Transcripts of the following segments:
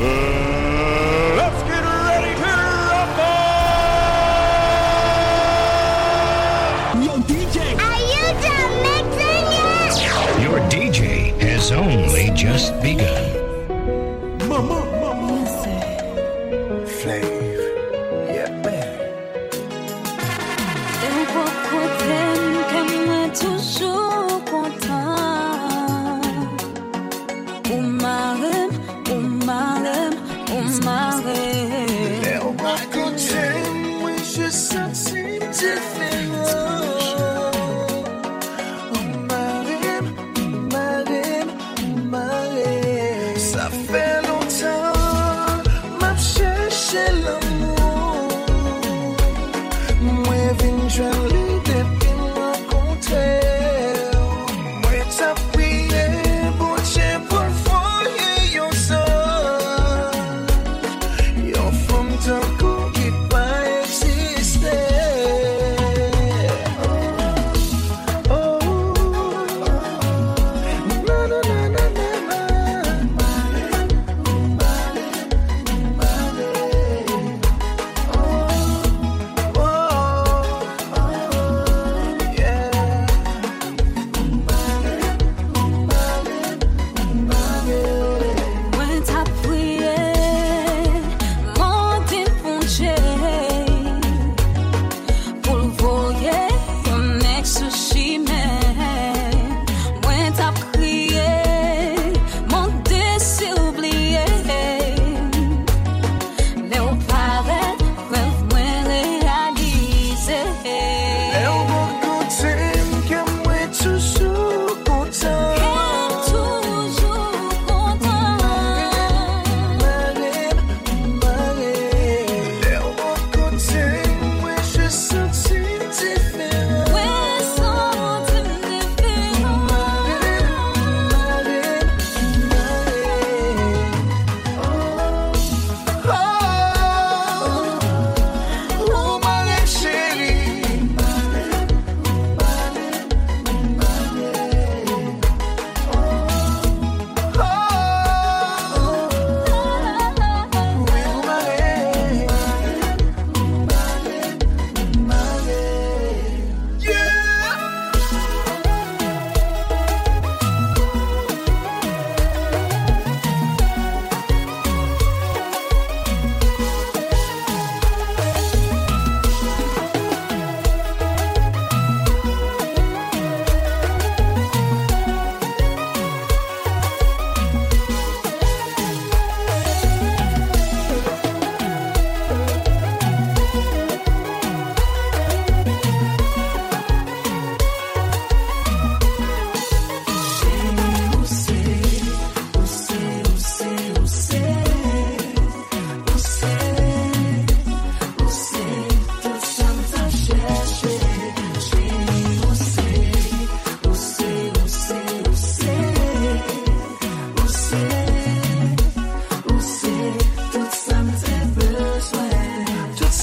Uh.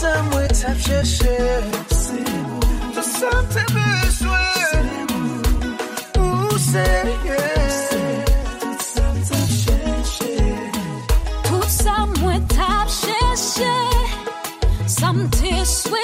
Samwe tafsheshe Tusamtebeshwe Useye Tusamwe tafsheshe Samteshwe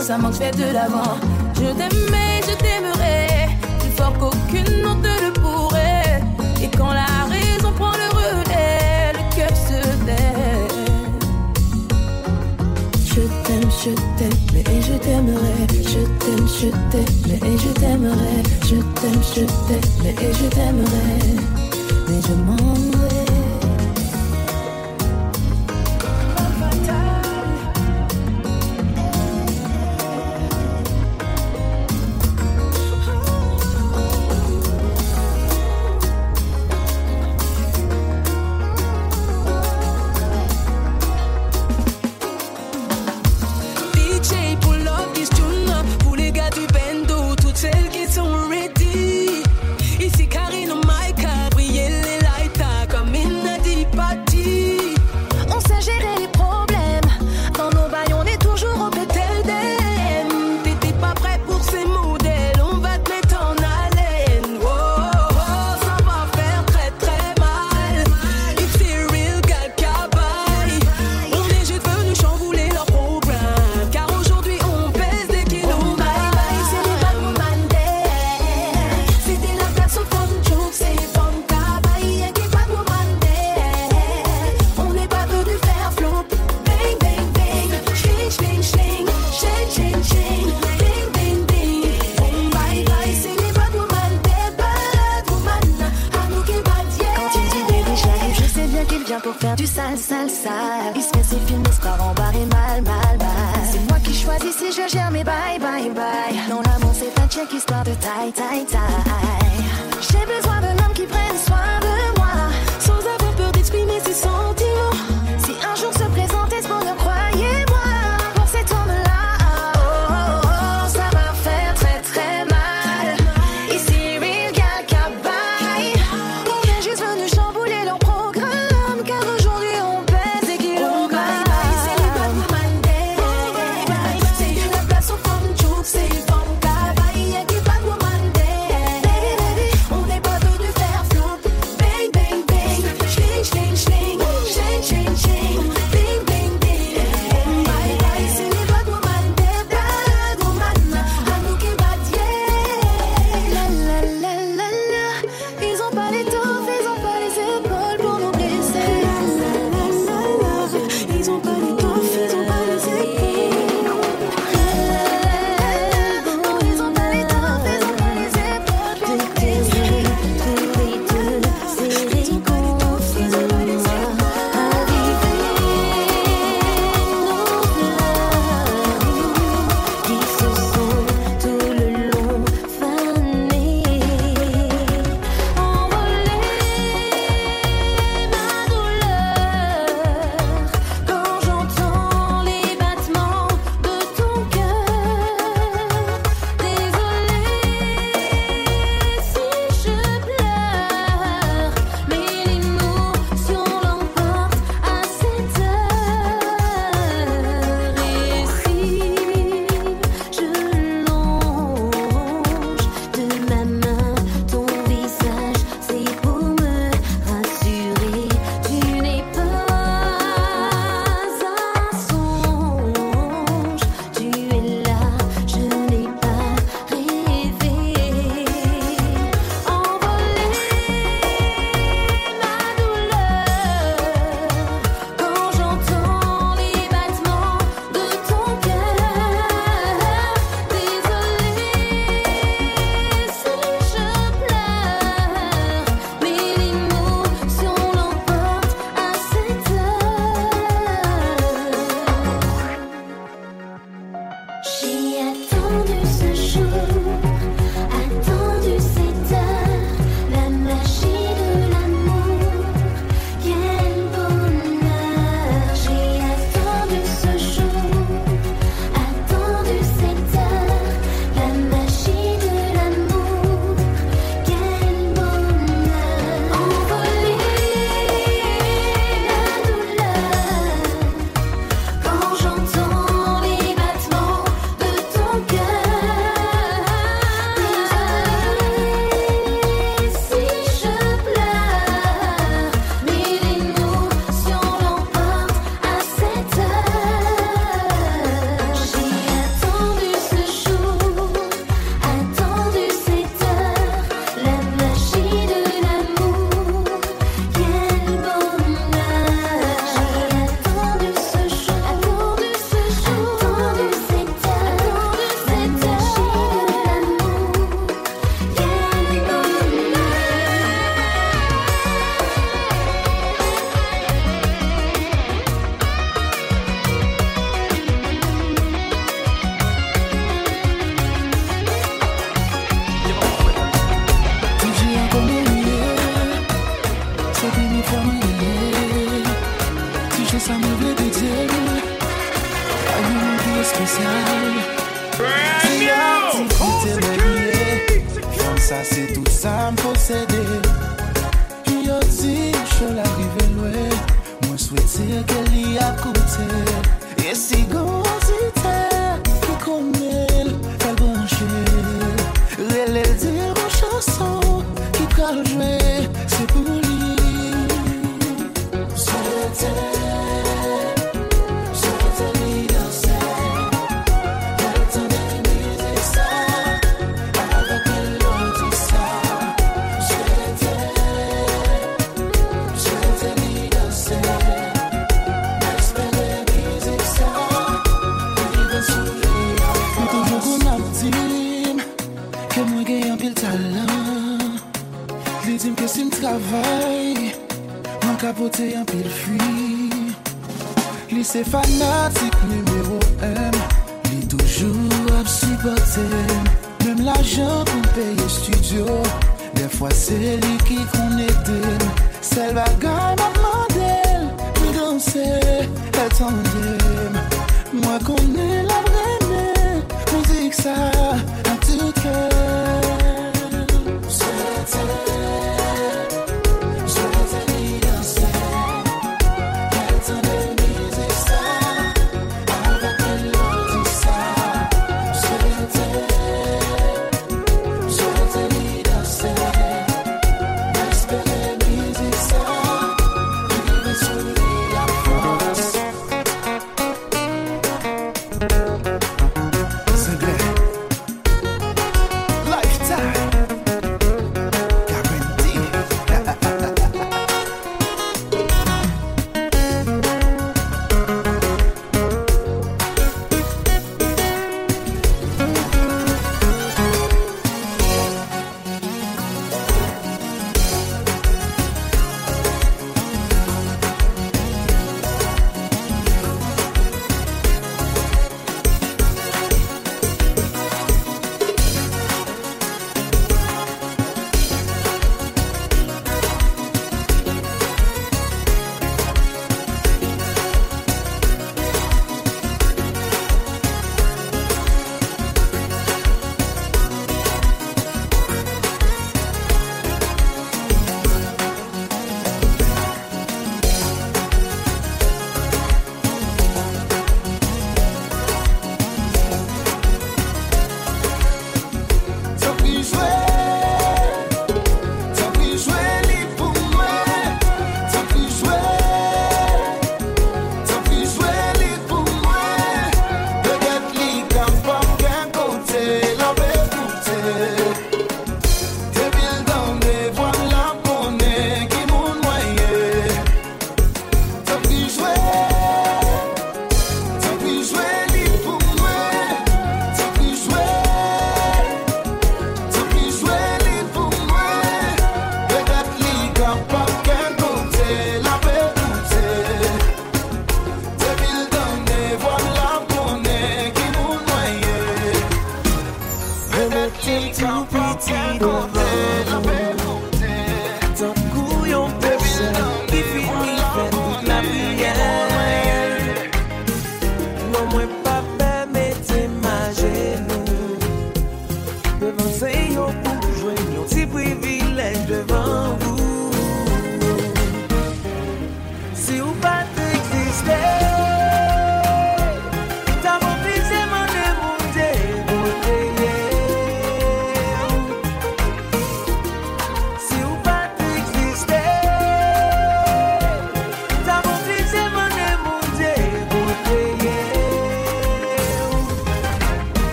ça manque, je de l'avant. Je t'aimais, je t'aimerai, plus fort qu'aucune honte ne pourrait. Et quand la raison prend le relais, le cœur se lève. Je t'aime, je t'aime, et je t'aimerai. Je t'aime, je t'aime, et je t'aimerai. Je t'aime, je t'aime, et je t'aimerai. Mais je m'en vais.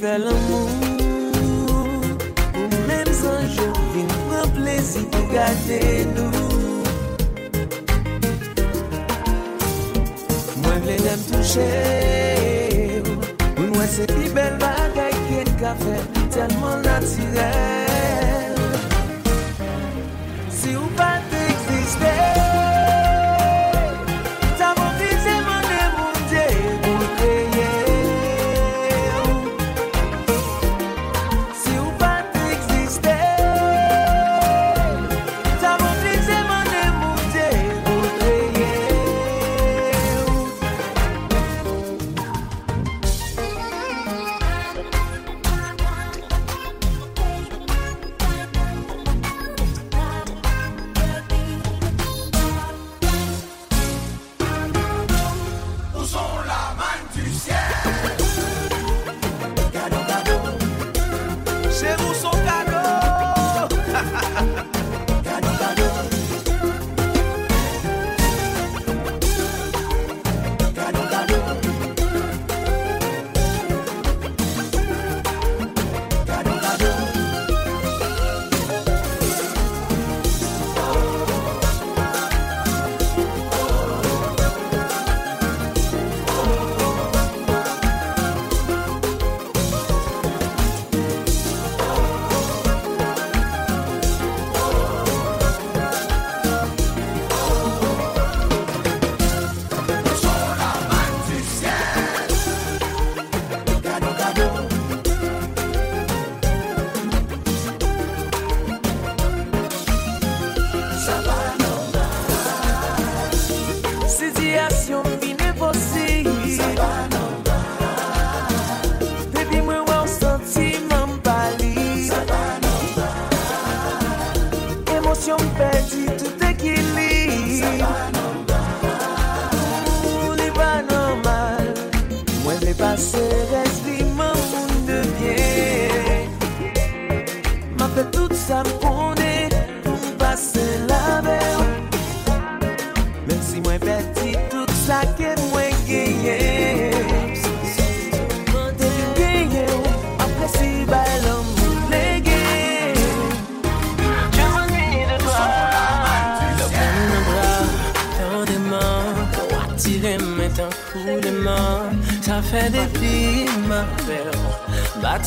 fè l'amou Ou mèm san jò Vin mwen plezi pou gade.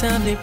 Les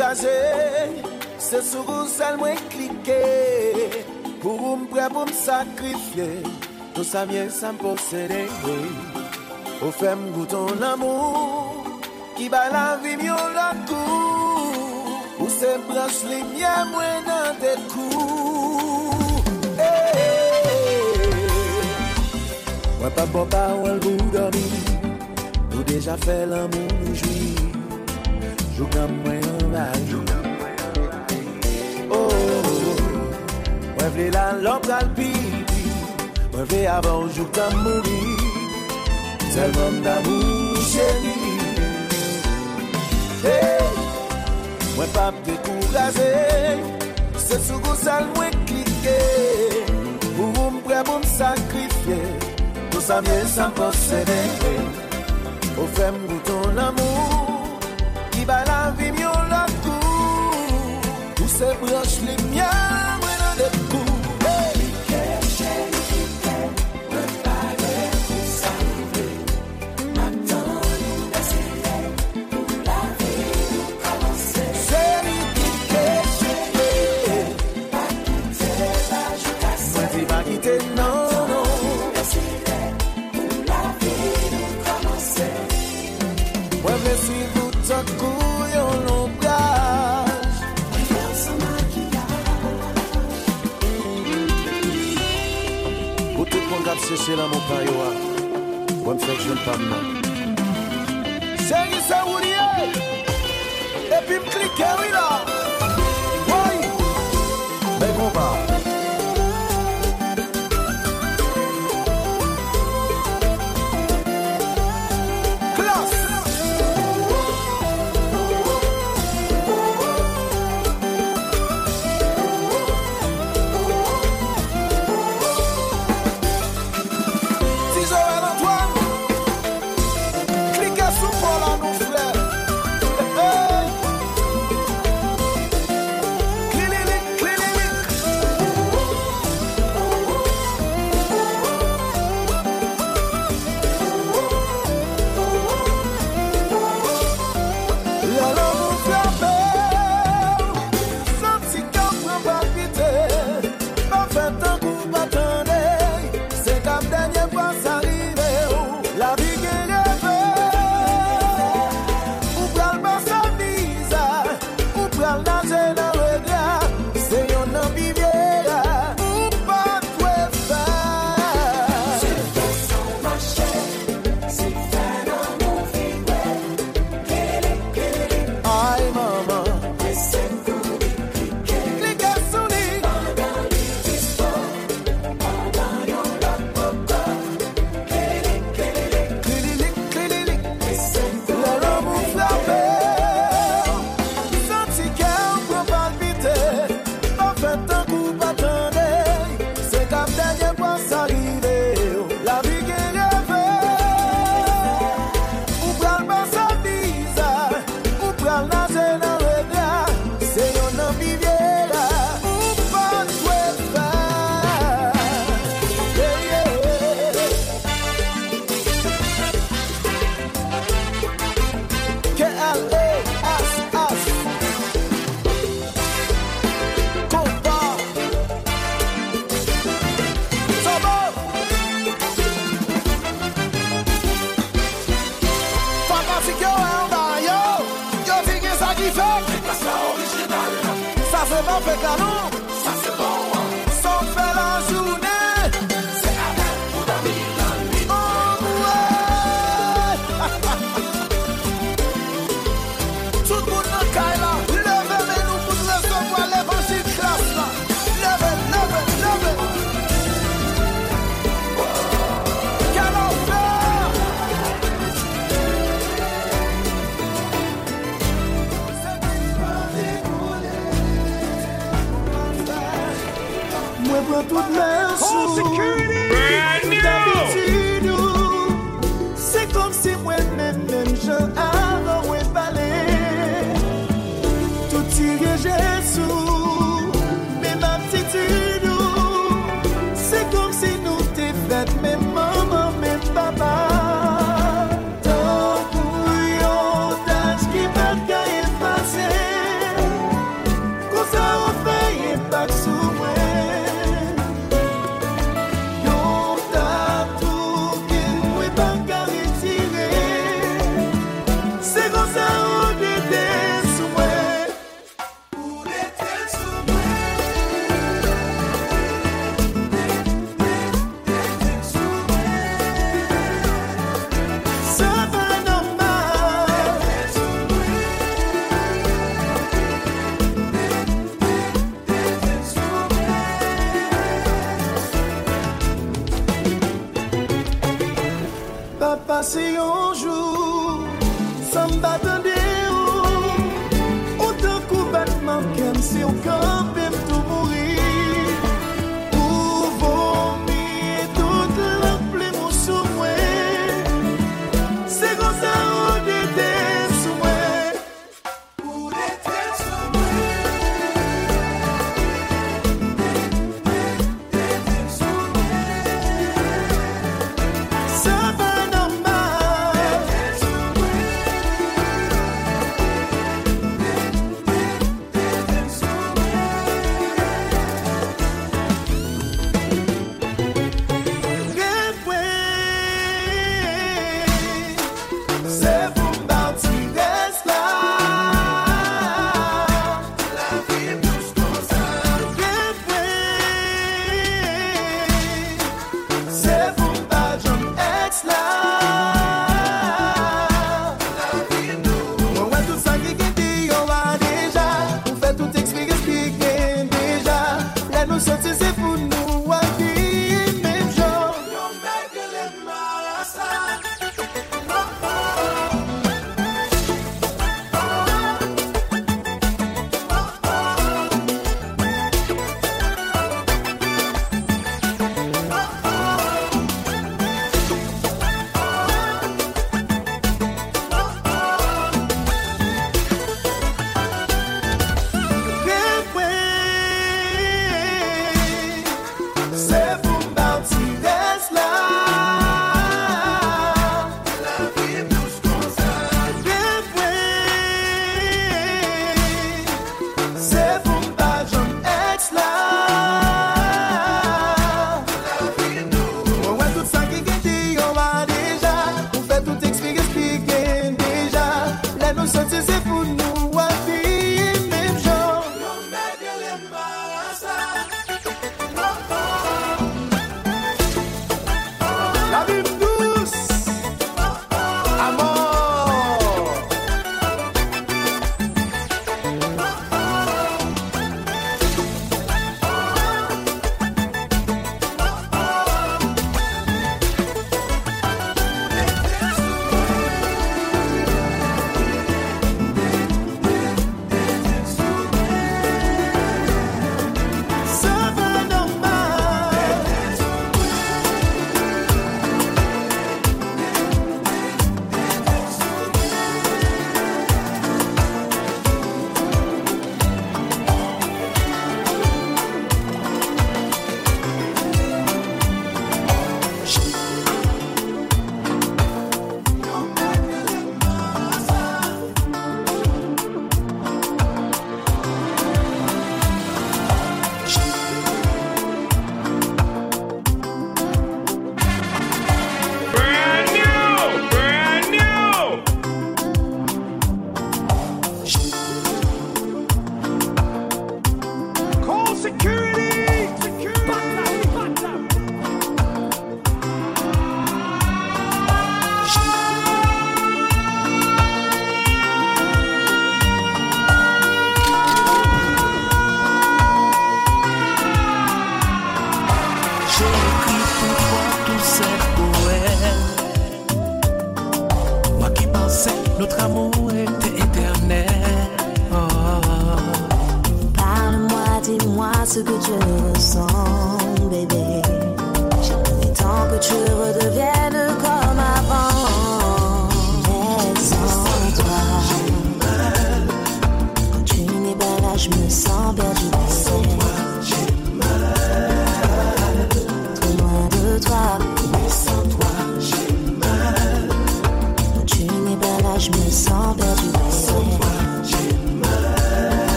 angaje Se sou sel mwen klike Pou ou mpre pou msakrifye Tou sa mwen sa mposede Ou fem gouton amou Ki ba la vim yo lakou Ou se branche li mye mwen nan dekou Mwen pa bo pa ou al bou dormi Nou deja fe l'amou nou jwi Jou kam mwen le la lop dal pipi. Mwen ve avan jou tan mouri. Selman d'amou cheni Hey, mwen pa mdekouraje Se sou go sal mwen klike. Pou mwen pre mwen sakrifye. Tout sa mwen san posede Ou fem gouton l'amou Ki ba la vim yon lakou Ou se broche li mou Chè la mou pa yo a Wè m fèk jwen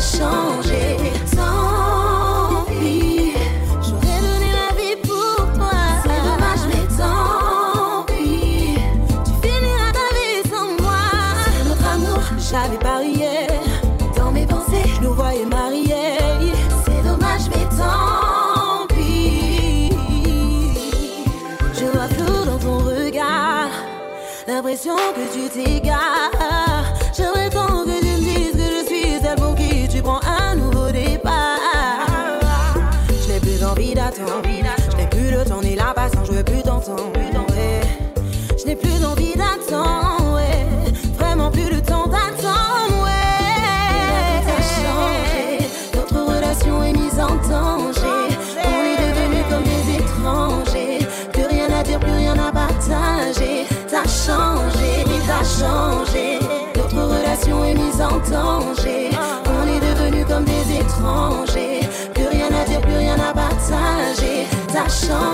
Changer, tant pis. J'aurais donné la vie pour toi. C'est dommage, mais tant pis. Tu finiras ta vie sans moi. Notre amour. J'avais parié. dans mes pensées. Nous voyons mariés. C'est dommage, mais tant pis. Je vois flou dans ton regard. L'impression que tu t'égales. Je n'ai plus d'envie d'attendre, ouais. Vraiment plus le temps d'attendre, ouais. La changé, notre relation est mise en danger. On est devenus comme des étrangers. Plus rien à dire, plus rien à partager. T'as changé, t'as changé. Notre relation est mise en danger. On est devenus comme des étrangers. Plus rien à dire, plus rien à partager. T'as.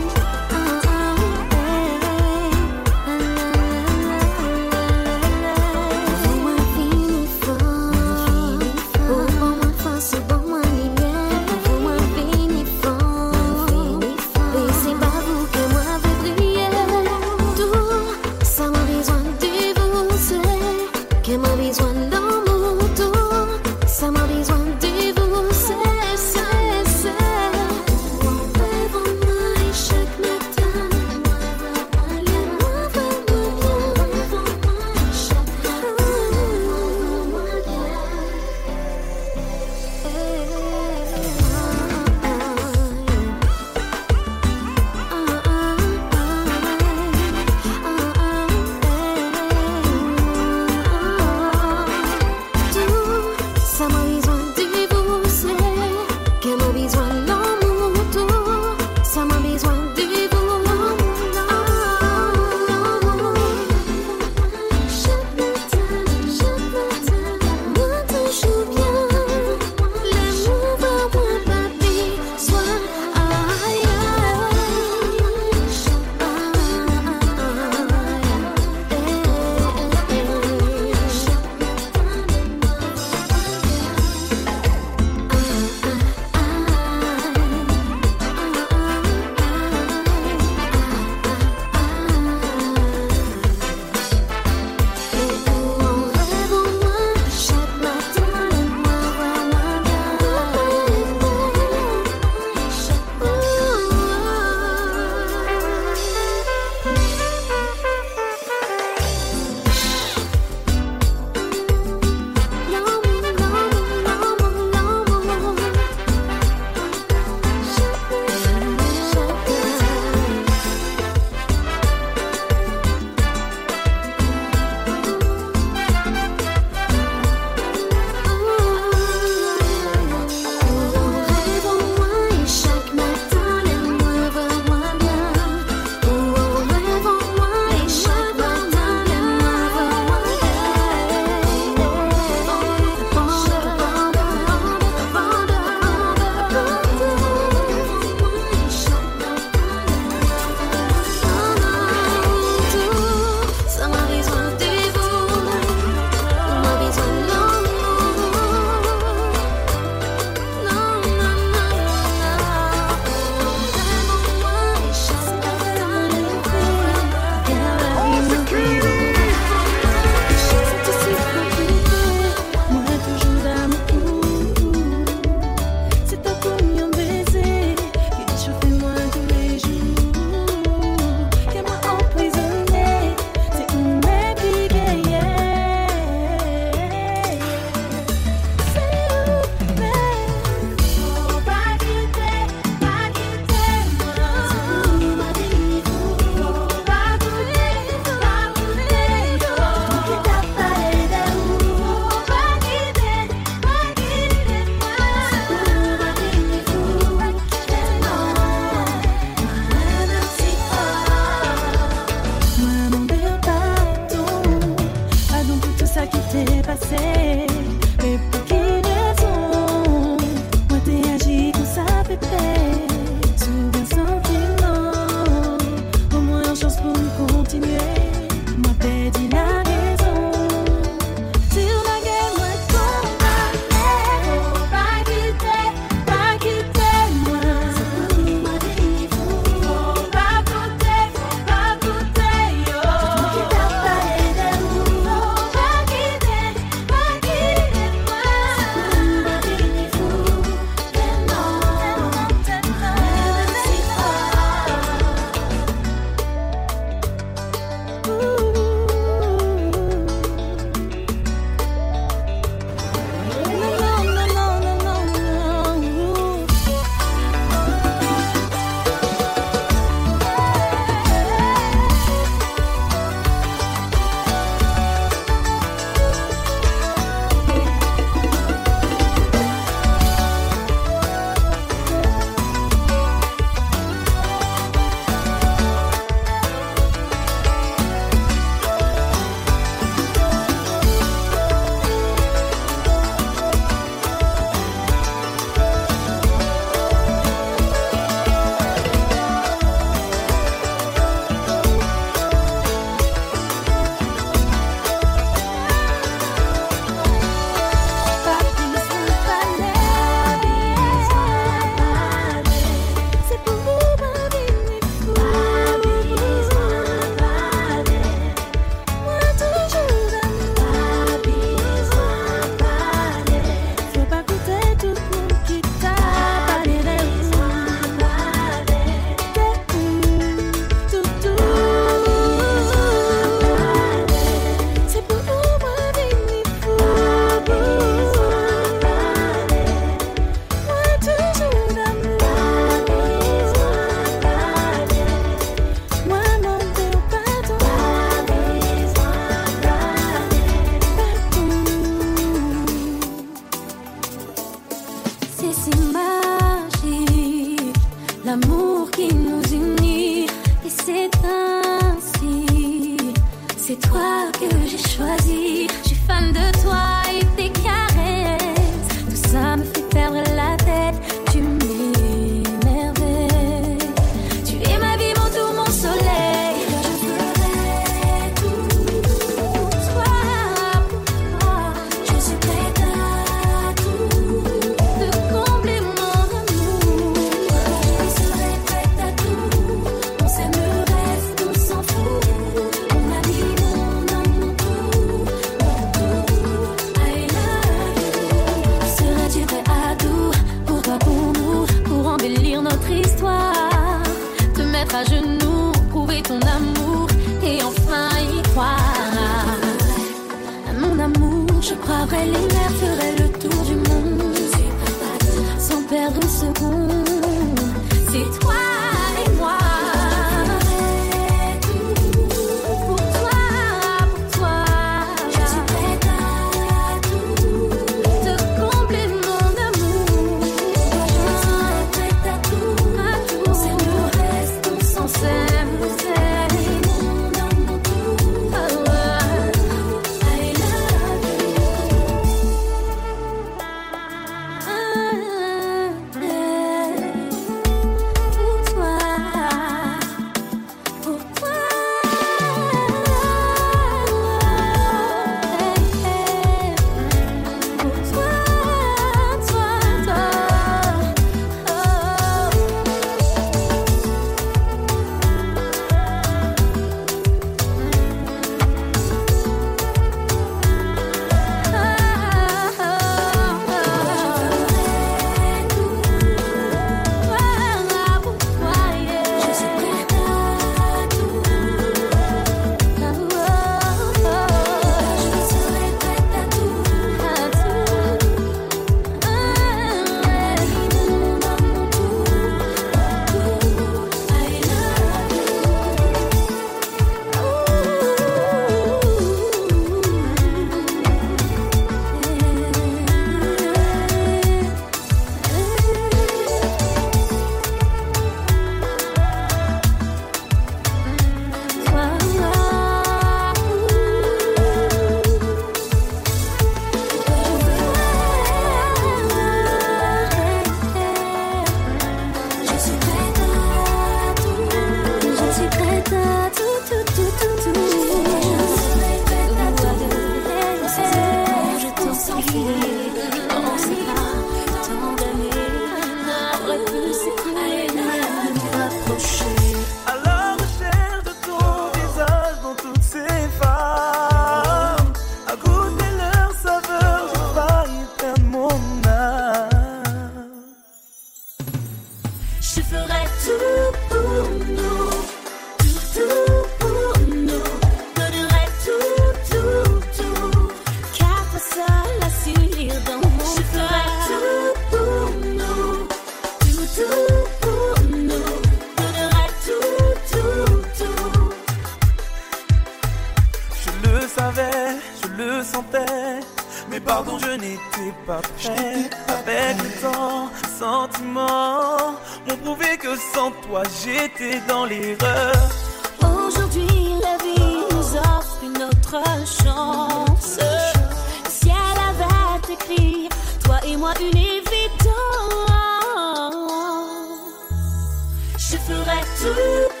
to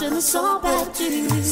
je me sens perdue.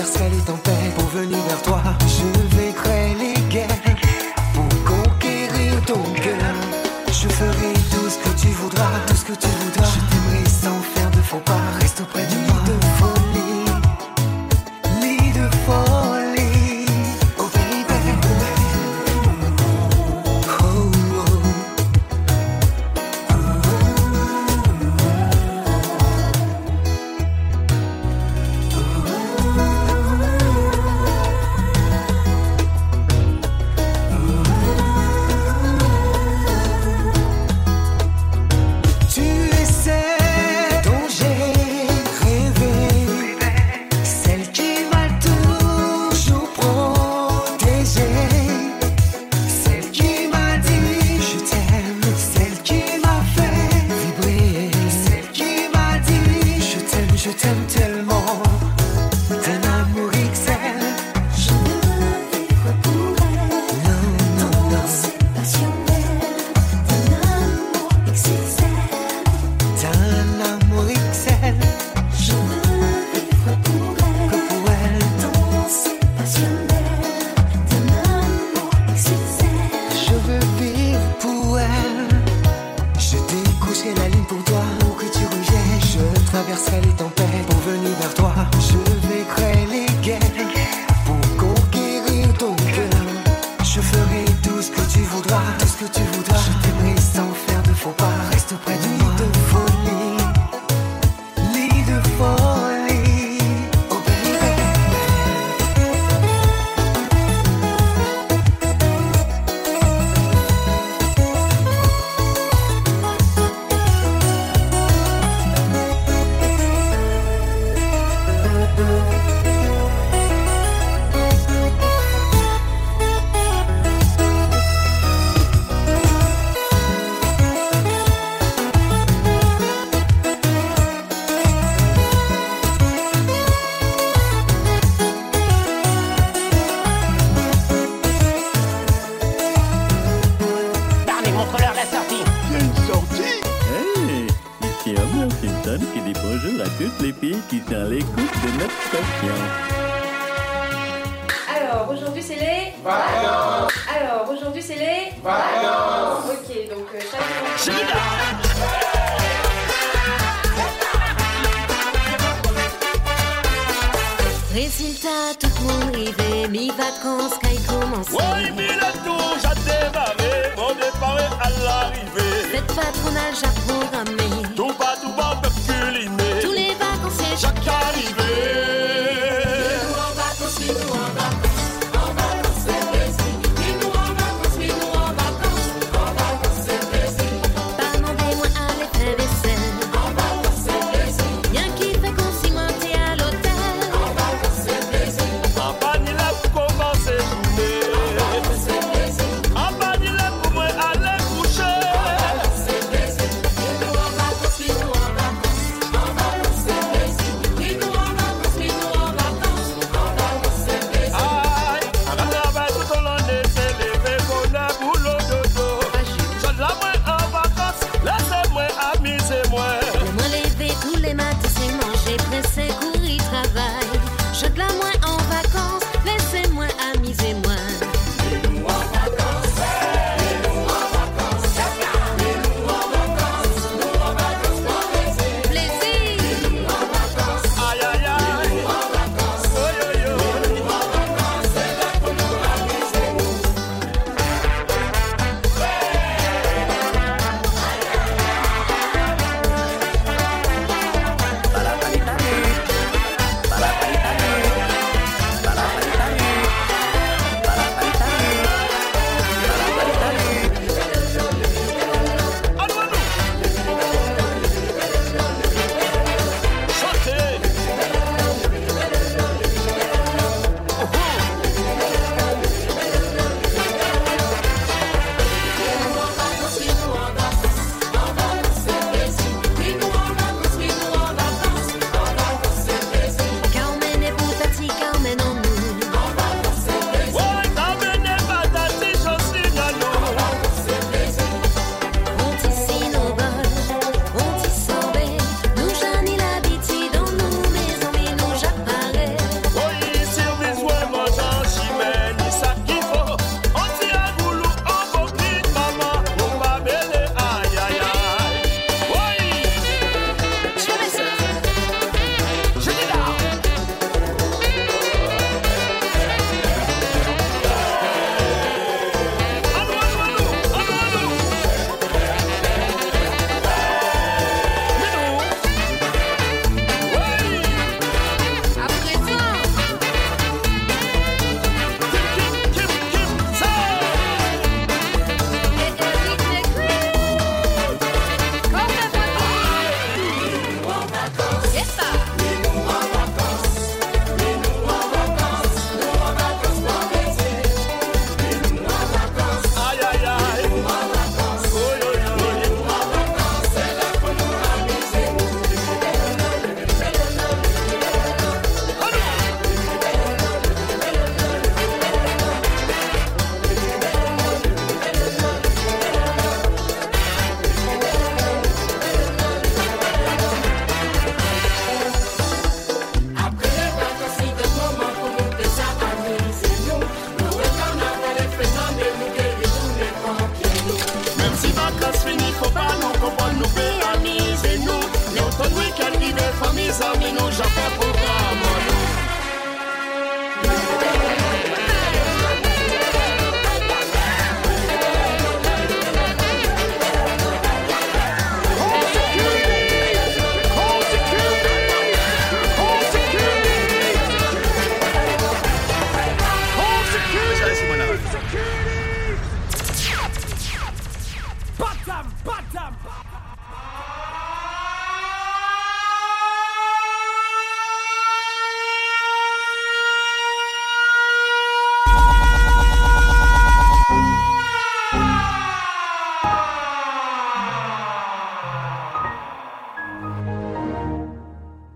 Traverserai les tempêtes